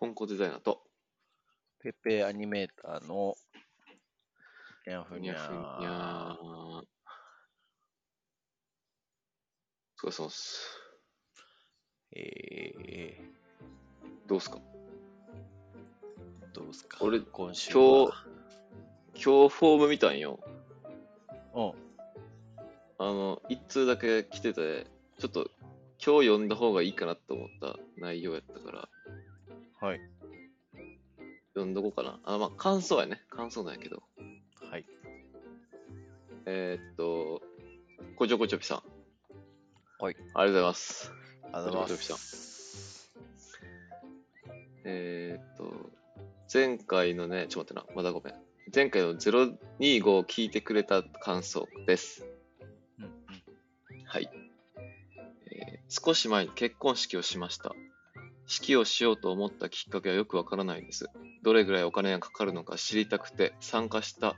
ポンコデザイナーと、ペペアニメーターの、にゃふふにゃにゃふにゃー。お疲れ様です。えどうすか？ー、どうすか？俺今週今は。日、今日フォーム見たんよ。うん。あの、一通だけ来てて、ちょっと今日読んだ方がいいかなと思った内容やったから、はい。読んどこうかな。あ、まあ、感想やね。感想なんやけど。はい。えー、っと、こちょこちょぴさん。はい。ありがとうございます。ありがとうございます。えー、っと、前回のね、ちょっと待ってな、まだごめん。前回の025を聞いてくれた感想です。うんうん。はい、えー少し前に結婚式をしました。式をしようと思ったきっかけはよくわからないです。どれぐらいお金がかかるのか知りたくて参加した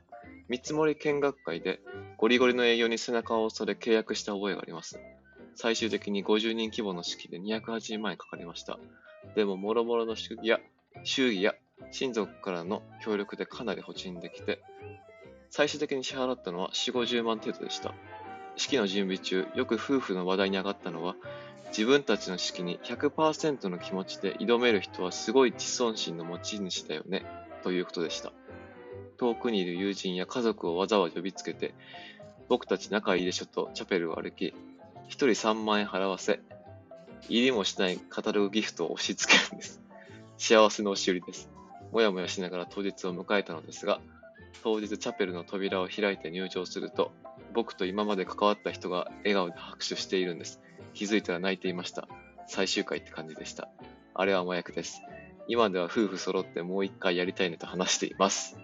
見積もり見学会でゴリゴリの営業に背中を押され契約した覚えがあります。最終的に50人規模の式で280万円かかりました。でも、もろもろの祝儀や祝儀や親族からの協力でかなり補充できて、最終的に支払ったのは4、50万程度でした。式の準備中、よく夫婦の話題に上がったのは、自分たちの式に100%の気持ちで挑める人はすごい自尊心の持ち主だよね、ということでした。遠くにいる友人や家族をわざわざ呼びつけて、僕たち仲いいでしょとチャペルを歩き、一人3万円払わせ、入りもしないカタログギフトを押し付けるんです。幸せの押し売りです。もやもやしながら当日を迎えたのですが、当日チャペルの扉を開いて入場すると、僕と今まで関わった人が笑顔で拍手しているんです。気づいたら泣いていました。最終回って感じでした。あれは麻薬です。今では夫婦揃ってもう一回やりたいねと話しています。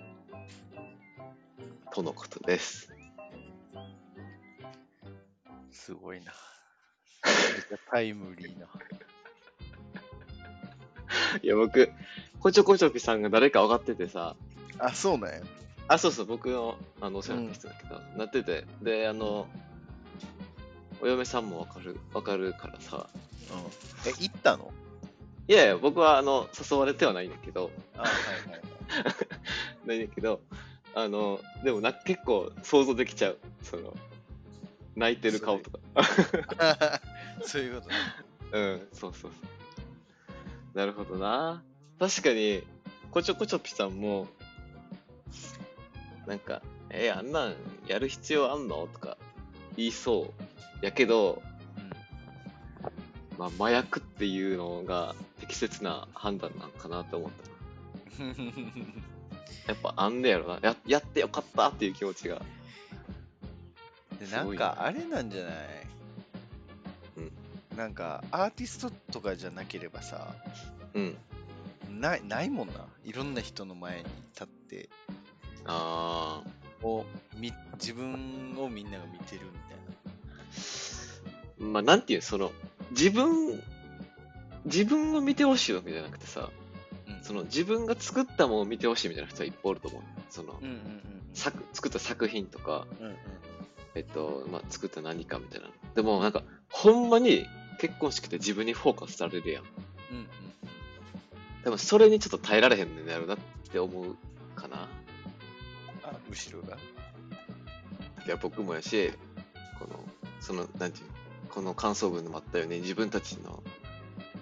とのことです。すごいな。めっちゃタイムリーな。いや、僕、こちょこちょぴさんが誰か分かっててさ、あ、そうなんや。あ、そうそう、僕のあのお世話になった人だけど、なってて、で、あの、お嫁さんもわかる、わかるからさ、うん。え、行ったの？いやいや、僕はあの、誘われてはないんだけど、あ、はいはい。ないんだけど、あの、でもな、結構想像できちゃう。その、泣いてる顔とか。そういうことね。うん、そうそうそう。なるほどな。確かに、こちょこちょぴさんも、なんか、えあんなんやる必要あんの？とか言いそう。やけど、まあ、麻薬っていうのが適切な判断なんかなと思った。やっぱあんねやろな。ややってよかったっていう気持ちが。なんかあれなんじゃない？うんなんかアーティストとかじゃなければさうん。ないないもんな。いろんな人の前に立ってあをみ自分をみんなが見てるみたいー。まあ、なんていう、その、自分、自分を見てほしいわけじゃなくてさ、な。うんその自分が作ったものを見てほしいみたいな人はいっぱいおると思う。その、うんうんうん作作った作品とか、うんうんえっと、まあ、作った何かみたいな。でもなんか、ほんまに結婚式って自分にフォーカスされるやん。うんうんでもそれにちょっと耐えられへんねんやろなって思うかな。あ後ろがいや、僕もやし、この、その、なんていうのこの感想文でもあったように、自分たちの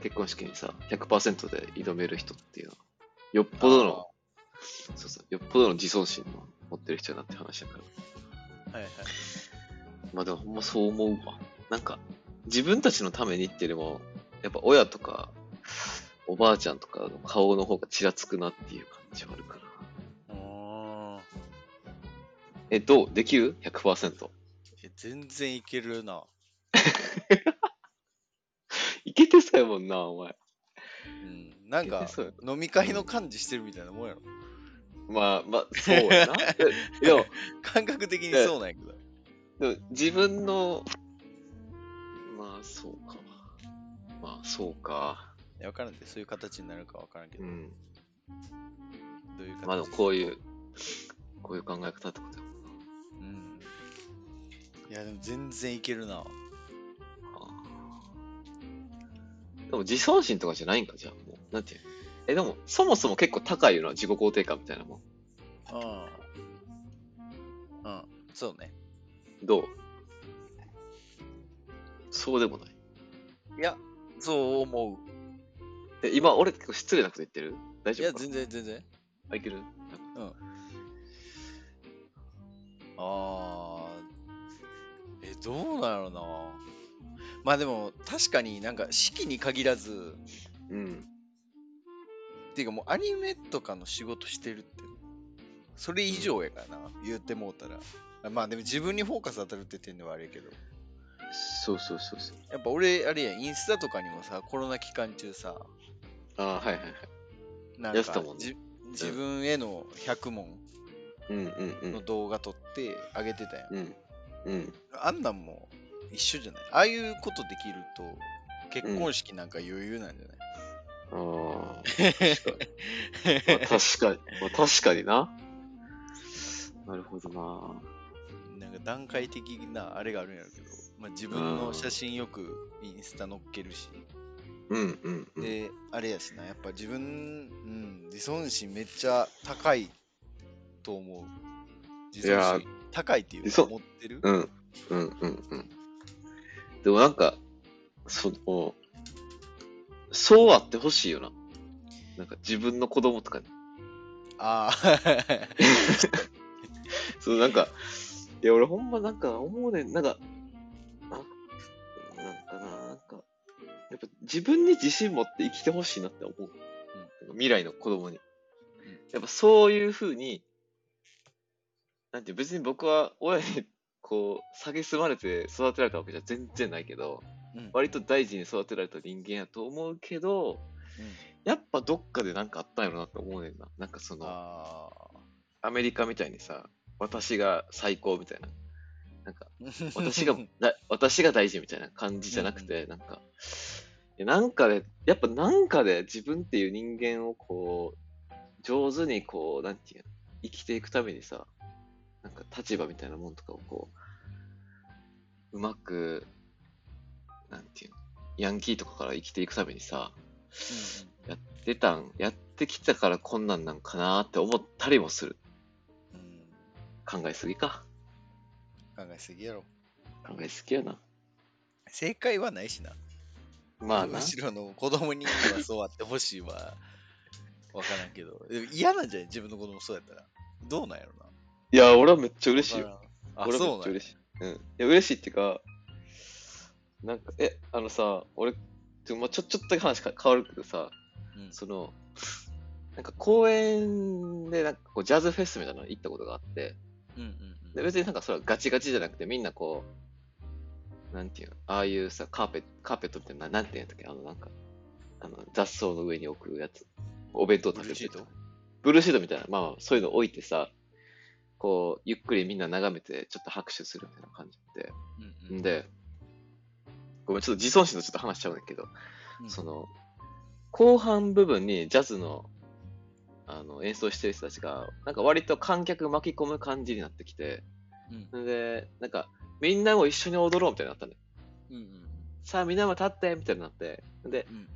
結婚式にさ、100%で挑める人っていうの。は、よっぽどの、そうそう、よっぽどの自尊心の持ってる人やなって話だから。はいはい。まあでもほんまそう思うわ。なんか、自分たちのためにっていうよりも、やっぱ親とか、おばあちゃんとかの顔の方がちらつくなっていう感じはあるかえ、どう？できる ?100%。え全然いけるな、いけてそうやもんな、お前。うん、なんか飲み会の感じしてるみたいなもんやろまあ、まあ、そうやな。ででも、感覚的にそうなんやけどでも自分の、まあ、そうか。まあ、そうか。いや分からんでそういう形になるか分からんけど、うん。どういう形まあこういう、こういう考え方ってことやうんいやでも全然いけるなでも自尊心とかじゃないんか、じゃあもう。なんていうえ、でも、そもそも結構高いよな、自己肯定感みたいなもん。うん。うん。そうね。どう？そうでもない。いや、そう思う。え、今、俺結構失礼なこと言ってる？大いや、丈夫か全然全然。あ、いける？どうなの？な。まあでも、確かになんか、式に限らず、うん。っていうかもうアニメとかの仕事してるって、それ以上やからな、言ってもうたら。まあでも自分にフォーカス当たるって点ではあれやけど。そうそうそうそう。やっぱ俺、あれやん、インスタとかにもさ、コロナ期間中さ、あーはいはいはい。なんかねじ自分への100問うんうんうんの。動画撮ってあげてたやん。うん。うん。あんなんも一緒じゃない？ああいうことできると、結婚式なんか余裕なんじゃない、ああ、確かに。まあ、確かに。まあ、確かにな。なるほどな。なんか段階的なあれがあるんやろうけど、まあ、自分の写真よくインスタ載っけるし、うんうんうん。で、あれやしな、やっぱ自分、うん、自尊心めっちゃ高いと思う。自いや尊心高いっていう自尊か持ってる？うんうんうんうん。でもなんか、その、そうあってほしいよな。なんか自分の子供とかに。ああ、そうなんか、いや俺ほんまなんか思うねん、なんか、あなんかな、なんか、やっぱ自分に自信持って生きてほしいなって思う。未来の子供に。やっぱそういうふうに、なんて別に僕は親にこう、蔑まれて育てられたわけじゃ全然ないけど、うん割と大事に育てられた人間やと思うけど、やっぱどっかでなんかあったんやろなって思うねんな。なんかその、あアメリカみたいにさ、私が最高みたいな。なんか、あ。私がだ、私が大事みたいな感じじゃなくて、なんか、いやなんかで、やっぱなんかで自分っていう人間をこう、上手にこう、なんていうの、生きていくためにさ、なんか立場みたいなもんとかをこう、うまく、なんていうの、ヤンキーとかから生きていくためにさ、やってたん、やってきたからこんなんなんかなって思ったりもする。うんうん考えすぎか。考えすぎやろ。考えすぎやな。正解はないしな。まあなむ。しろの子供にはそうあってほしいはわからんけど。嫌なんじゃない？自分の子供そうやったら。どうなんやろいや、俺はめっちゃ嬉しいな。よ。あ、俺はめっちゃ嬉しい。うん。いや、嬉しいっていうか、なんか、え、あのさ、俺、ちょ、まあ、ちょ、ちょっとだけ話か変わるけどさ、うんその、なんか公園で、なんかこう、ジャズフェスみたいなの行ったことがあって、うんうんで別になんかそれはガチガチじゃなくて、みんなこう、なんていうの、ああいうさ、カーペット、カーペットみたいな、なんていうんだっけ、あの、なんか、あの、雑草の上に置くやつ、お弁当食べてるブルーシート？ブルーシートみたいな、まあ、そういうの置いてさ、こう、ゆっくりみんな眺めて、ちょっと拍手するみたいな感じで、うんうん。んで、ごめん、ちょっと自尊心のちょっと話しちゃうんだけど、うん。その、後半部分にジャズの、あの、演奏してる人たちが、なんか割と観客巻き込む感じになってきて、うん。で、なんか、みんなも一緒に踊ろうみたいになったのよ。うんうん。さあ、みんなも立ってみたいになって、で、うん。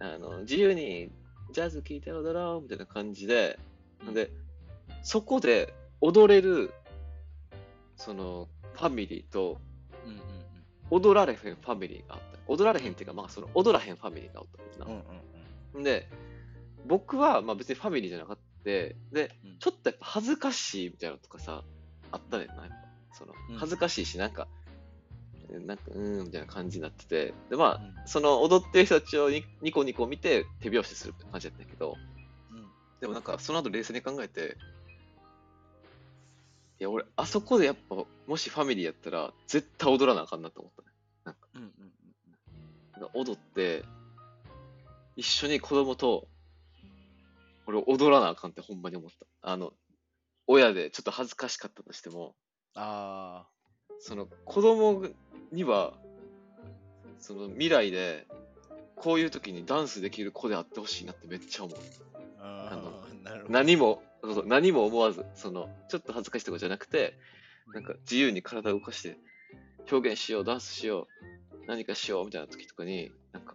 あの、自由にジャズ聴いて踊ろうみたいな感じで、うん。で、そこで踊れる、その、ファミリーと、うんうん踊られへんファミリーがあった。踊られへんっていうか、まあ、その、踊らへんファミリーがおったみんな。うんうんうん。で、僕は、まあ別にファミリーじゃなかった。で、うん。ちょっとやっぱ恥ずかしいみたいなのとかさ、あったねんな、やっぱ。そのうん、恥ずかしいし、なんか、なんか、うーん、みたいな感じになってて、で、まあ、うん。その踊ってる人たちをニニコニコ見て手拍子するって感じだったけど、うん。でもなんか、その後冷静に考えて、いや、俺、あそこでやっぱ、もしファミリーやったら、絶対踊らなあかんなと思ったね。うんうんなんか踊って、一緒に子供と、俺踊らなあかんってほんまに思った。あの、親でちょっと恥ずかしかったとしても、あその子供には、その未来で、こういう時にダンスできる子であってほしいなってめっちゃ思う。ーああのー、なるほど。何も、そうそう何も思わず、その、ちょっと恥ずかしいとこじゃなくて、なんか自由に体を動かして表現しよう、ダンスしよう、何かしようみたいな時とかに、なんか、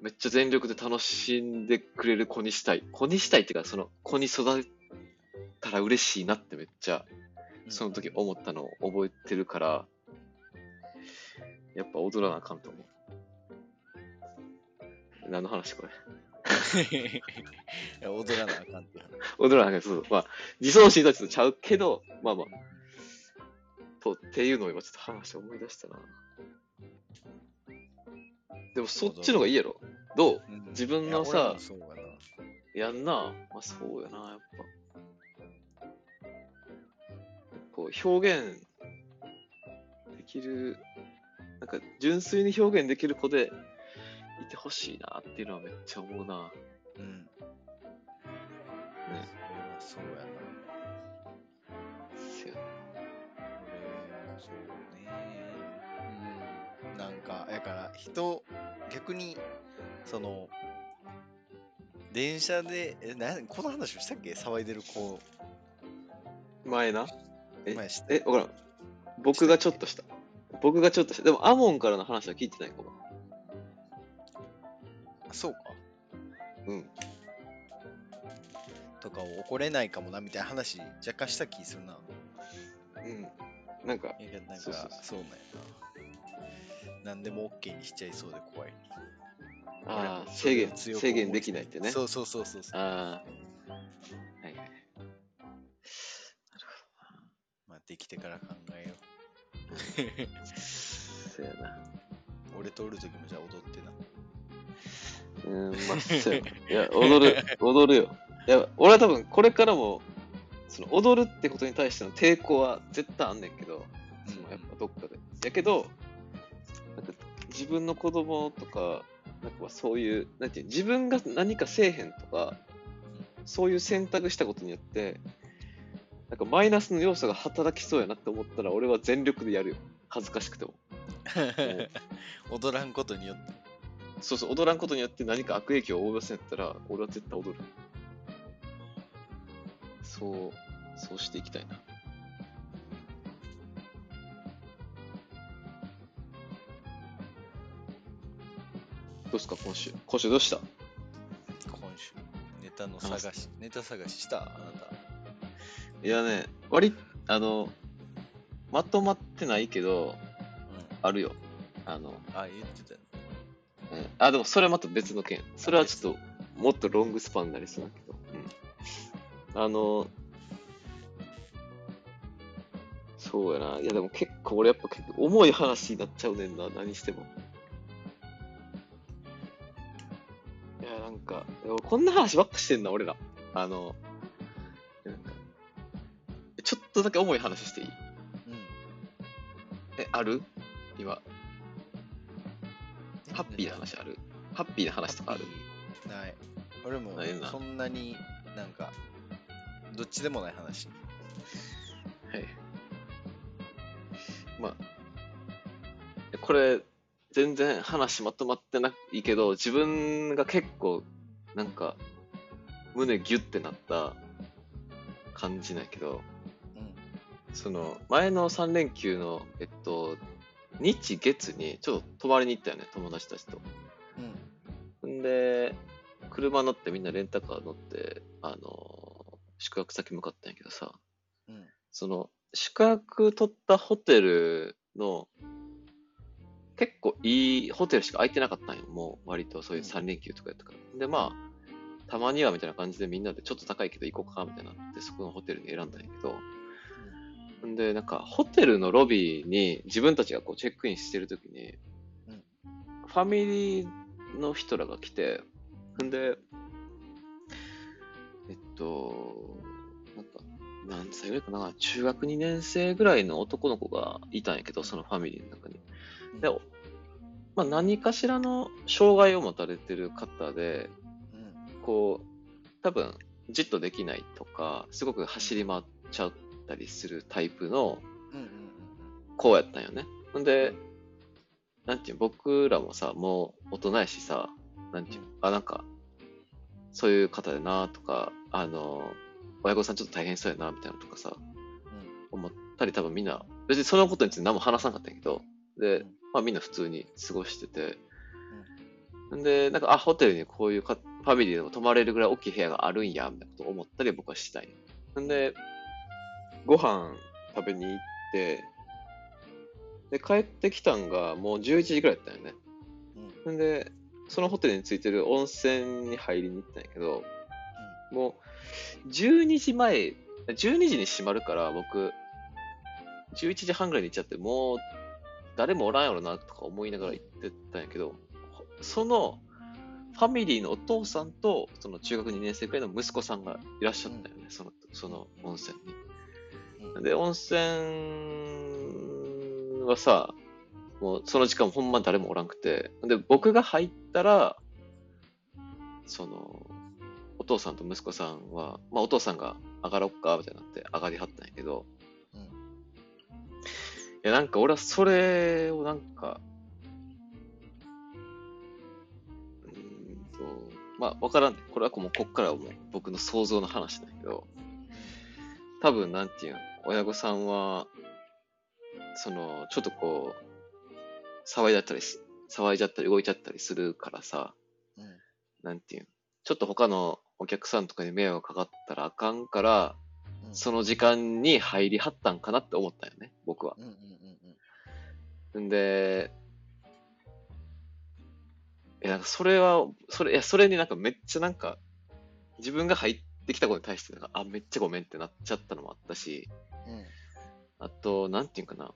めっちゃ全力で楽しんでくれる子にしたい。子にしたいっていうか、その子に育ったら嬉しいなってめっちゃ、その時思ったのを覚えてるから、やっぱ踊らなあかんと思う。何の話これ？踊らなあかんっていう話。踊らなあかん。そう。まあ、自尊心とはちょっとちゃうけど、まあまあ。と、っていうのを今ちょっと話して思い出したな。でもそっちの方がいいやろ。どう？うん自分のさ俺もそうやなやんな。まあそうやな、やっぱ。こう、表現できる、なんか純粋に表現できる子でいてほしいなっていうのはめっちゃ思うな。うん。それはそうやな。せやな俺もそうね。うん。なんか、だから人、逆に、その、電車で、え、なこの話をしたっけ？騒いでる子。前な？え？前え、わからん。僕がちょっとした。僕がちょっとした。でも、アモンからの話は聞いてないかも。そうか。うん。とかを怒れないかもなみたいな話若干した気するな。うん。なんか、いやなんかそうそうそうなんやな。何でも OK にしちゃいそうで怖い。ああ、俺制限、制限できないってね。そうそうそうそうそう。ああ。はいはい。まあ、できてから考えよ そうやな。う。俺とおるときもじゃあ踊ってな。うん、まあ、そうやな。いや、踊る、踊るよ。いや、俺は多分、これからも、その、踊るってことに対しての抵抗は絶対あんねんけど、その、やっぱどっかで。やけど、なんか、自分の子供とか、なんかそういう、なんていう、自分が何かせえへんとか、そういう選択したことによって、なんかマイナスの要素が働きそうやなって思ったら、俺は全力でやるよ。恥ずかしくても。踊らんことによって。そうそう、踊らんことによって何か悪影響を及ぼすんやったら、俺は絶対踊る。そう、そうしていきたいな。どうすか、今週。今週どうした？今週、ネタの探し、ネタ探しした？あなた。いやね、割り、あの、まとまってないけど、うん。あるよ。あの、あ、言ってたあ、でもそれはまた別の件。それはちょっと、もっとロングスパンになりそうだけど。うん。あの、そうやな。いや、でも結構俺やっぱ結構重い話になっちゃうねんな。何しても。いや、なんか、こんな話ばっかしてんな、俺ら。あの、なんか、ちょっとだけ重い話していい？うん。え、ある？今、ハッピーな話ある？ハッピーな話とかある？ない。俺もないなそんなになんか、どっちでもない話。はい。まあ、これ、全然話まとまってないけど、自分が結構、なんか、胸ギュッてなった感じなんやけど、うん。その、前の3連休の、えっと、日月にちょっと泊まりに行ったよね、友達たちと。うん。んで、車乗ってみんなレンタカー乗って、あの宿泊先向かったんやけどさ、うん。その、宿泊取ったホテルの、結構いいホテルしか空いてなかったんよ。もう割とそういう3連休とかやったから。で、まあ、たまにはみたいな感じでみんなでちょっと高いけど行こうかみたいになって、そこのホテルに選んだんやけど、んで、なんか、ホテルのロビーに自分たちがこうチェックインしてるときに、うんファミリーの人らが来て、んで、えっと、なんか、何歳ぐらいかな、中学2年生ぐらいの男の子がいたんやけど、そのファミリーの中に。で、まあ、何かしらの障害を持たれてる方で、うん。こう、多分、じっとできないとか、すごく走り回っちゃったりするタイプのうん。うやったんよね。ほんで、なんていう、僕らもさ、もう大人やしさ、なんていう、あ、なんか、そういう方だなとか、あの、親御さんちょっと大変そうやな、みたいなのとかさ、うん。思ったり多分みんな、別にそのことについて何も話さなかったんやけど、でうん、まあみんな普通に過ごしてて、んで、なんか、あ、ホテルにこういうかファミリーでも泊まれるぐらい大きい部屋があるんや、みたいなことを思ったり僕はしたい。んで、ご飯食べに行って、で、帰ってきたんがもう11時ぐらいだったよね。うんんで、そのホテルについてる温泉に入りに行ったんやけど、もう、12時前、12時に閉まるから、僕、11時半ぐらいに行っちゃって、もう、誰もおらんやろな、とか思いながら行ってたんやけど、その、ファミリーのお父さんと、その中学2年生くらいの息子さんがいらっしゃったよね、その、その温泉に。うんで、温泉はさ、もうその時間ほんま誰もおらんくて、で、僕が入ったら、その、お父さんと息子さんは、まあお父さんが上がろっか、みたいになって上がりはったんやけど、うん。いや、なんか俺はそれをなんか、うーんと、まあわからん。これはもうこっからはもう僕の想像の話だけど、多分なんていうの、親御さんは、その、ちょっとこう、騒いじゃったりす、騒いじゃったり動いちゃったりするからさ、うん。なんていうの、ちょっと他のお客さんとかに迷惑かかったらあかんから、うん。その時間に入りはったんかなって思ったよね、僕は。うんうんうんん。で、え、なんかそれは、それ、いや、それになんかめっちゃなんか、自分が入ってきたことに対してなんか、あ、めっちゃごめんってなっちゃったのもあったし、うんあと、なんていうかな。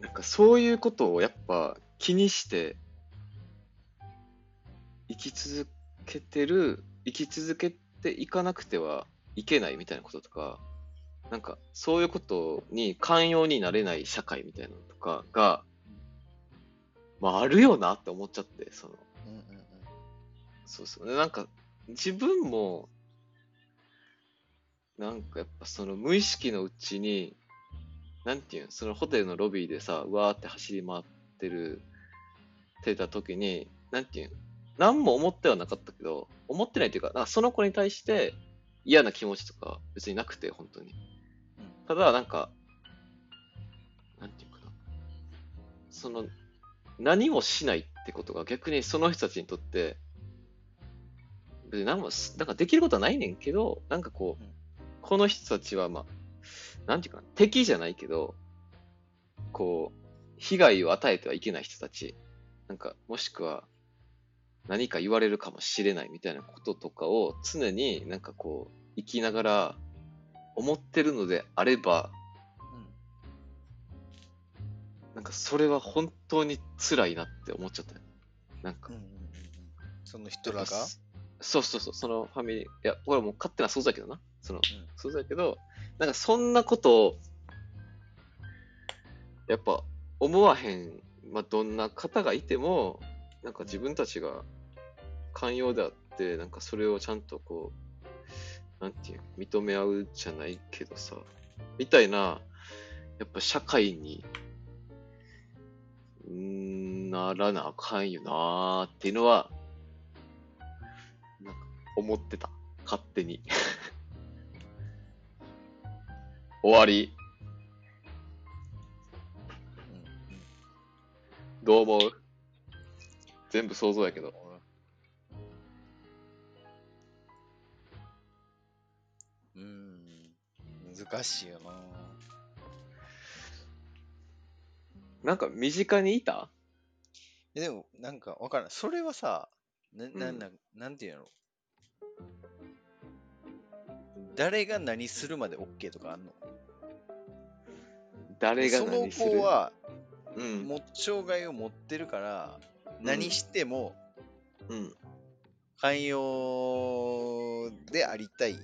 なんかそういうことをやっぱ気にして、生き続けてる、生き続けていかなくてはいけないみたいなこととか、なんかそういうことに寛容になれない社会みたいなのとかが、まああるよなって思っちゃって、その、そうそう。でなんか、自分も、なんかやっぱその無意識のうちに、なんていうの、そのホテルのロビーでさ、うわーって走り回ってる、てた時に、なんていうの、何も思ってはなかったけど、思ってないっていうかその子に対して嫌な気持ちとか別になくて、本当に。ただ、なんか、なんていうかな。その、何もしないってことが逆にその人たちにとって、別に何もす、なんかできることはないねんけど、なんかこう、うん。この人たちは、まあ、なんていうかな、敵じゃないけど、こう、被害を与えてはいけない人たち、なんか、もしくは、何か言われるかもしれないみたいなこととかを常になんかこう、生きながら思ってるのであれば、なんかそれは本当に辛いなって思っちゃったよ。なんか。うんうんうんうん。その人らが？そうそうそう、そのファミリー、いや、これはもう勝手な想像だけどな。その、ん想像だけど、なんかそんなことを、やっぱ思わへん、まあ、どんな方がいても、なんか自分たちが寛容であって、なんかそれをちゃんとこう、なんていうの認め合うじゃないけどさ、みたいな、やっぱ社会に、んならなあかんよなーっていうのは、思ってた。勝手に。終わり。どう思う？全部想像やけど。うん難しいよななんか身近にいた？えでもなんかわからんそれはさななうんななんていうの誰が何するまで OK とかあんの？誰がその何する？子はうん。も障害を持ってるから何してもうん。寛容でありたいっ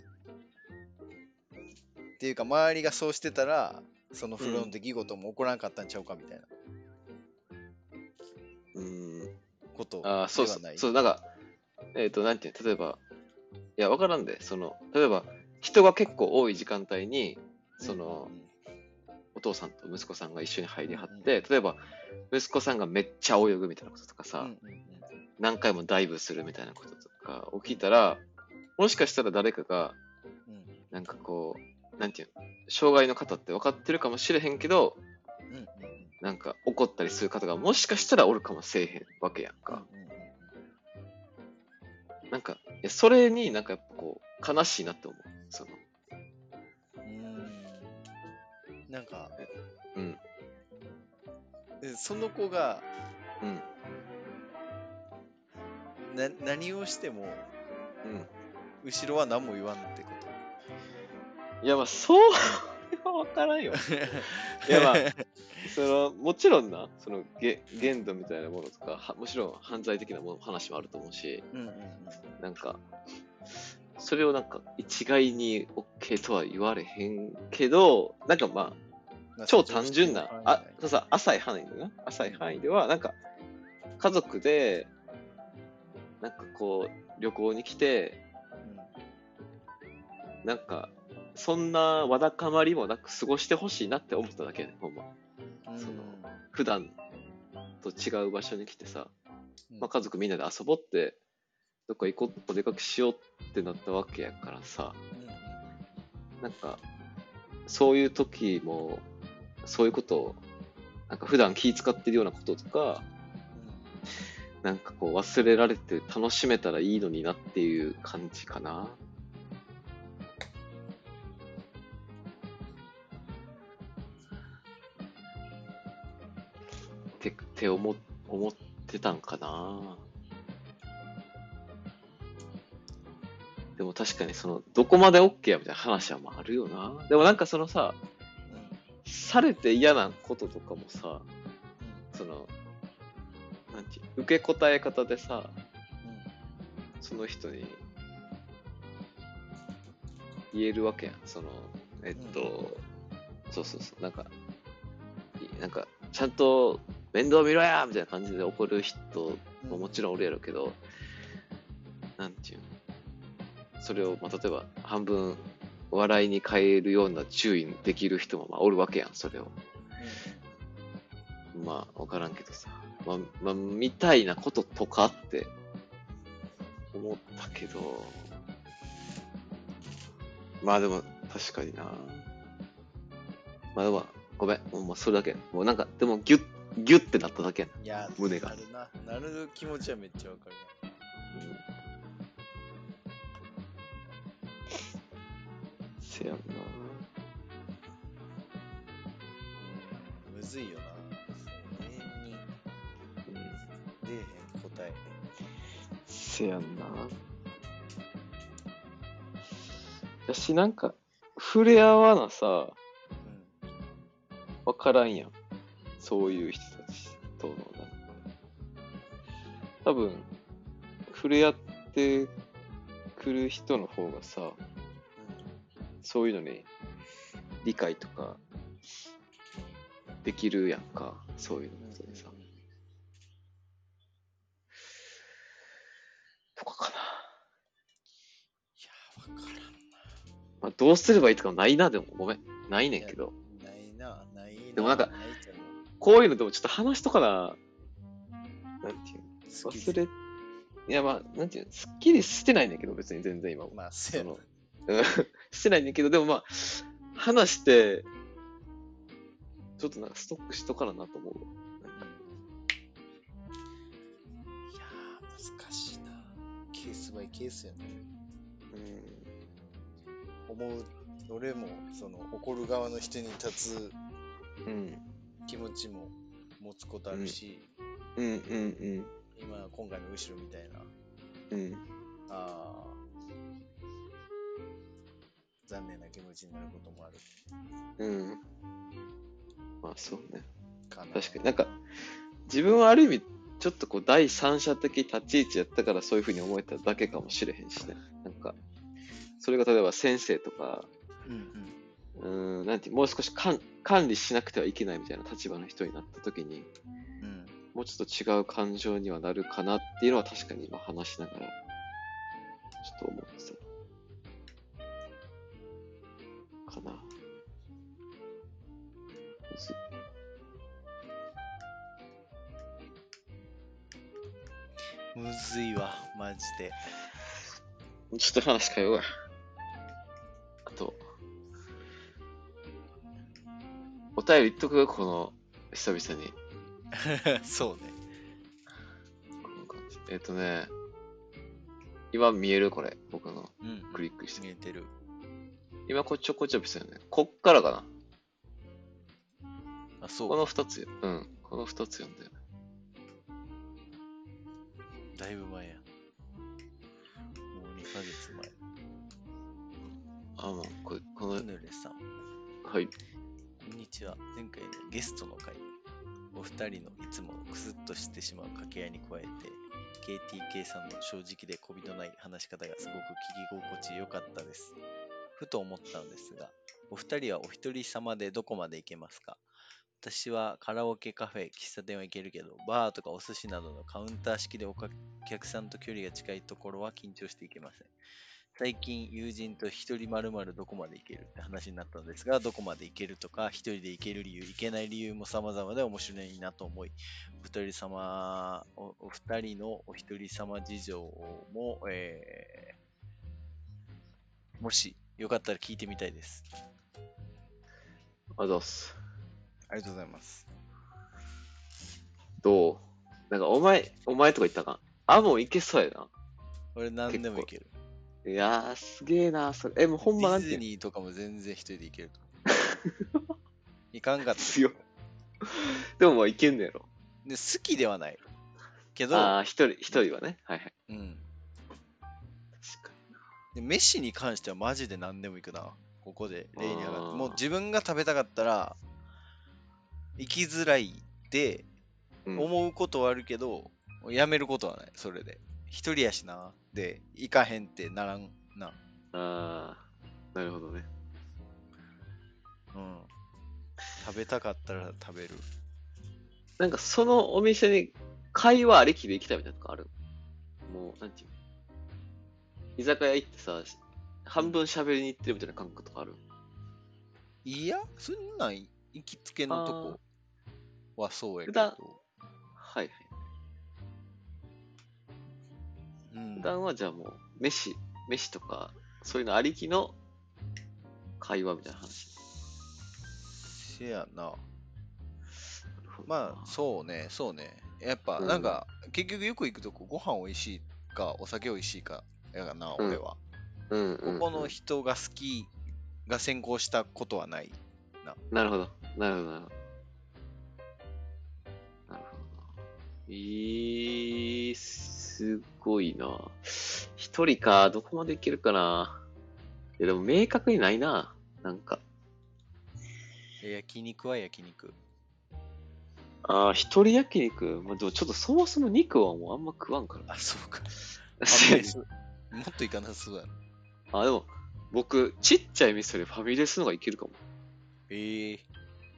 ていうか周りがそうしてたらそのフロの出来事も起こらんかったんちゃうかみたいなうん。ことああ、そうではない。そうそう、なんか、えっ、と、なんていうの？例えば、いや、わからんで、その、例えば、人が結構多い時間帯に、その、お父さんと息子さんが一緒に入りはって、例えば、息子さんがめっちゃ泳ぐみたいなこととかさ、何回もダイブするみたいなこととか起きたら、もしかしたら誰かが、うんなんかこう、なんていうの、障害の方って分かってるかもしれへんけど、なんか怒ったりする方がもしかしたらおるかもせえへんわけやんか。なんか、それになんかやっぱこう、悲しいなって思う。うん、えその子がうん、な何をしてもうん。後ろは何も言わんってこいや、まあ、そうはわからんよ。と いや、まあ、その、もちろんな、その、げ限度みたいなものとか、はもちろん犯罪的なもの話もあると思うし、うんうんうんなんか、それをなんか一概に OK とは言われへんけど、なんかままあ、超単純な、ああ、そうさ、浅い範囲でな、浅い範囲では、なんか、家族で、なんかこう、旅行に来て、なんか、そんなわだかまりもなく過ごしてほしいなって思っただけやね、ほんま。うん。その普段と違う場所に来てさ、うん。まあ、家族みんなで遊ぼうって、どっか行こう、お出かけしようってなったわけやからさ、うんうん。なんか、そういう時も、そういうことを、なんか普段気使ってるようなこととか、なんかこう忘れられて楽しめたらいいのになっていう感じかな。って、って思、思ってたんかな。でも確かにその、どこまで OK やみたいな話はまああるよな。でもなんかそのさ、されて嫌なこととかもさ、その、なんていう、受け答え方でさ、その人に言えるわけやん。その、えっと、そうそうそう、なんか、なんか、ちゃんと面倒見ろやみたいな感じで怒る人ももちろんおるやろうけど、なんていうのそれを、まあ、例えば半分笑いに変えるような注意できる人もまあおるわけやん、それを。まあ、わからんけどさ。まあ、まあ、みたいなこととかって思ったけど、まあでも、確かにな。まあでも、ごめん。もうまあそれだけ。もうなんか、でもギュッ、ギュッてなっただけやな。いや、胸がなるな。なる気持ちはめっちゃわかるうんせやんな。うんむずいよな。永遠にうん出えへん答え。せやんな。やし、なんか、触れ合わなさ、うん。わからんやん。そういう人たちとの、なんか。多分、触れ合ってくる人の方がさ、そういうのに理解とかできるやんか。そういうのってさ。とかかな。いや、わからんな。まあ、どうすればいいとかないな、でもごめん。ないねんけど。ないな、ないな。でもなんかこういうのでもちょっと話しとかな。なんていう好き忘れ、いやまあ、なんていうの、すっきりしてないねんけど、別に全然今も。まあ、その、うん してないねんけど、でもまあ、話して、ちょっとなんかストックしとかななと思ういやー、難しいな。ケースバイケースやね。思う、俺も、その、怒る側の人に立つうん。うん。気持ちも持つことあるし、うんうん今、今回の後ろみたいな、うん。うん。ああ、残念な気持ちになることもあるうん。まあそうね。かな。確かになんか、自分はある意味、ちょっとこう第三者的立ち位置やったからそういうふうに思えただけかもしれへんしね。なんか、それが例えば先生とか、うんうん。ん、なんてもう少し管管理しなくてはいけないみたいな立場の人になった時に、うん。もうちょっと違う感情にはなるかなっていうのは確かに今話しながら、ちょっと思っむずいわ、マジで。ちょっと話変えようや。あと、お便り言っとく？この、久々に。そうね。この感じ。えっ、とね、今見えるこれ、僕のうん。クリックして。見えてる。今こっちょこちょぴしたよね。こっからかな。あ、そう。この二つよ。うん。この二つ読んだよね。だいぶ前や。もう2ヶ月前。あ、もう、これ、このヌ、ルさん。はい。こんにちは。前回のゲストの回。お二人のいつもクスッとしてしまう掛け合いに加えて、KTK さんの正直でこびとない話し方がすごく聞き心地よかったです。ふと思ったのですが、お二人はお一人様でどこまで行けますか？私はカラオケカフェ、喫茶店は行けるけど、バーとかお寿司などのカウンター式でお客さんと距離が近いところは緊張していけません。最近友人と一人まるまるどこまで行けるって話になったのですが、どこまで行けるとか、一人で行ける理由、行けない理由も様々で面白いなと思い、お一人様、おお二人のお一人様事情も、えーもしよかったら聞いてみたいです。ありがとうございます。ありがとうございます。どう？なんか、お前、お前とか言ったかあ、もういけそうやな。俺何でも行ける。いやー、すげえな、それ。え、もうほんまなんていう？のディズニーとかも全然一人で行けると。行かんかった。強い。でもまあいけんねやろ。で好きではない。けど、ああ、一人、一人はね。はいはい。うん。確かで飯に関してはマジで何でも行くな。ここで例に上がって。もう自分が食べたかったら、行きづらいって思うことはあるけど、やめることはない。それで。一人やしな。で、行かへんってならんな。ああ、なるほどね。うん。食べたかったら食べる。なんかそのお店に会話ありきで行きたいみたいなとこある？もう、なんていうの？居酒屋行ってさ、半分喋りに行ってるみたいな感覚とかある？いや、そんなん行きつけのとこはそうやけ普段ど。はいはい。うん普段はじゃあもう、飯、飯とか、そういうのありきの会話みたいな話？せやな。まあ、そうね、そうね。やっぱ、うんなんか、結局よく行くとこ、ご飯美味しいか、お酒美味しいか、やがな、うん俺は。うんうん、うん。ここの人が好きが先行したことはない。な。なるほど、なるほど。なるほど。いい、すごいな。一人か、どこまでいけるかな。いや、でも明確にないな。なんか。え焼肉は焼肉。ああ、一人焼肉？まあ、でもちょっとそもそも肉はもうあんま食わんから。あ、そうか。もっといかなそうやな。あ、でも、僕、ちっちゃい店よりファミレスの方がいけるかも。ええ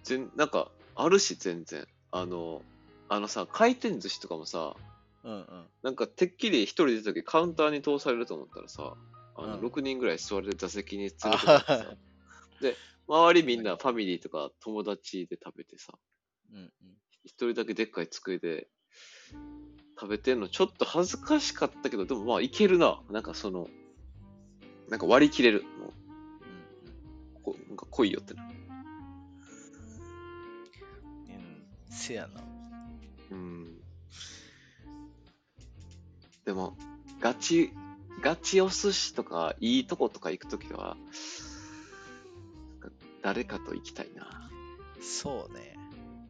全なんか、あるし、全然。あの、あのさ、回転寿司とかもさ、うんうん。なんかてっきり一人出た時カウンターに通されると思ったらさ、あのうん6人ぐらい座れる座席に連れてかれてさ、で、周りみんなファミリーとか友達で食べてさ、うんうん。一人だけでっかい机で食べてんのちょっと恥ずかしかったけど、でもまあいけるな。なんかその、なんか割り切れる。もうこなんか来いよってな。うんうん。うん。せやな。うん。でも、ガチ、ガチお寿司とか、いいとことか行くときは、誰かと行きたいな。そうね。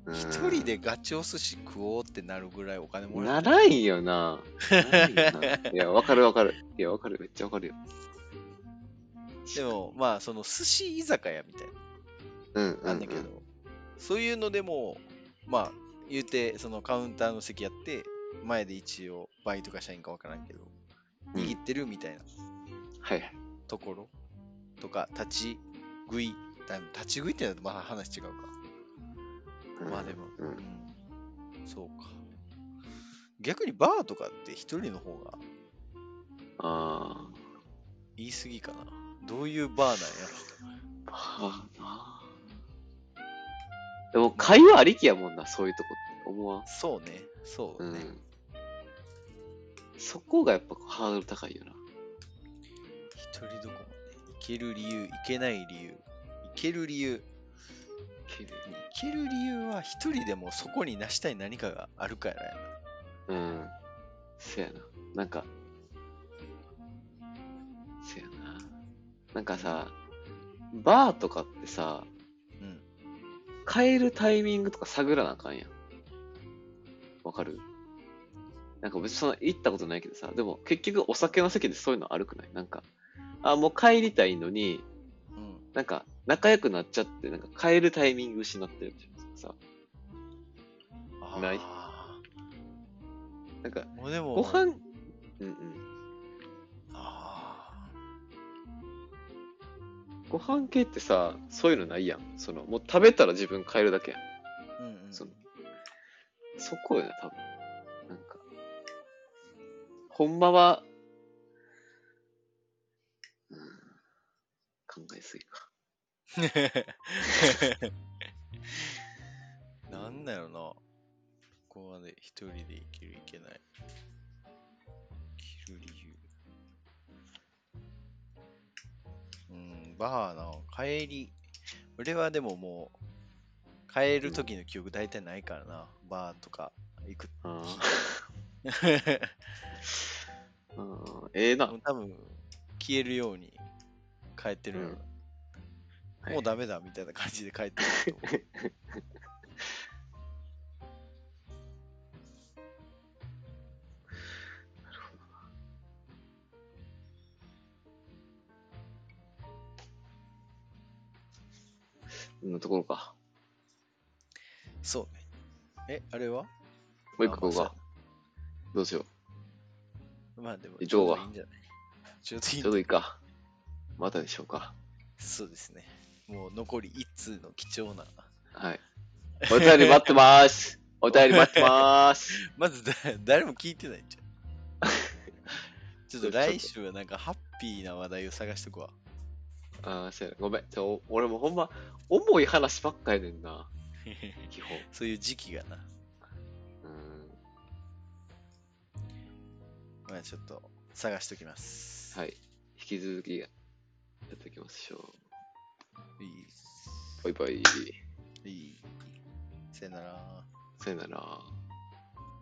うん一人でガチお寿司食おうってなるぐらいお金もらなってらんよな。ならんよな いや、わかるわかる。いや、わかる。めっちゃわかるよ。でも、まあ、その寿司居酒屋みたいうん、うん、うん。な、なんだけど、そういうのでも、まあ、言うて、そのカウンターの席やって、前で一応、バイトか社員かわからんけど、うん握ってるみたいなはいはい。ところとか、立ち食い、だ立ち食いってのはまあ話違うか。うんまあでも、うんうんそうか。逆にバーとかって一人の方があ言い過ぎかな。どういうバーなんやあ、バーな。でも、会話ありきやもんな、そういうとこって思わん？ろ。そうね、そうね。うん。そこがやっぱハードル高いよな。一人どこまで行ける理由、行けない理由。行ける理由。いける。行ける理由は一人でもそこに成したい何かがあるからやうん。せやな。なんか、せやな。なんかさ、バーとかってさ。帰るタイミングとか探らなあかんやん。わかる？なんか別にそんな行ったことないけどさ、でも結局お酒の席でそういうのあるくない？なんか、あ、もう帰りたいのに、うん。なんか仲良くなっちゃって、なんか帰るタイミング失ってるみたいなさ。ない？あなんか、ーもうでも、ご飯、うんうん。ご飯系ってさ、そういうのないやん。その、もう食べたら自分帰るだけやん。ーうんうん。そのそこよね、多分。なんか、ほんまは、うん、考えすぎか。なんだよな。ここまで一人で行ける行けない。バーな、帰り。俺はでももう、帰る時の記憶大体ないからな。バーとか行く。あーうんええな。多分、消えるように帰ってるよ、うんもうダメだみたいな感じで帰ってると思う。のところか。そうね。え、あれは？もう一個が。どうしよまあでも、以上はちょうどいいんじゃない？ちょうどいいう。ちょうどいいか。またでしょうか。そうですね。もう残り1通の貴重な。はい。お便り待ってまーす。お便り待ってまーす。まずだ誰も聞いてないんじゃん。ちょっと来週はなんかハッピーな話題を探しとくわ。ああ、そうやなごめん。ちょ俺もほんま、重い話ばっかやねんな。基本。そういう時期がな。うん。まあちょっと探しときます。はい。引き続きやっていきましょう。いい。バイバイ。いい。さよなら。さよなら。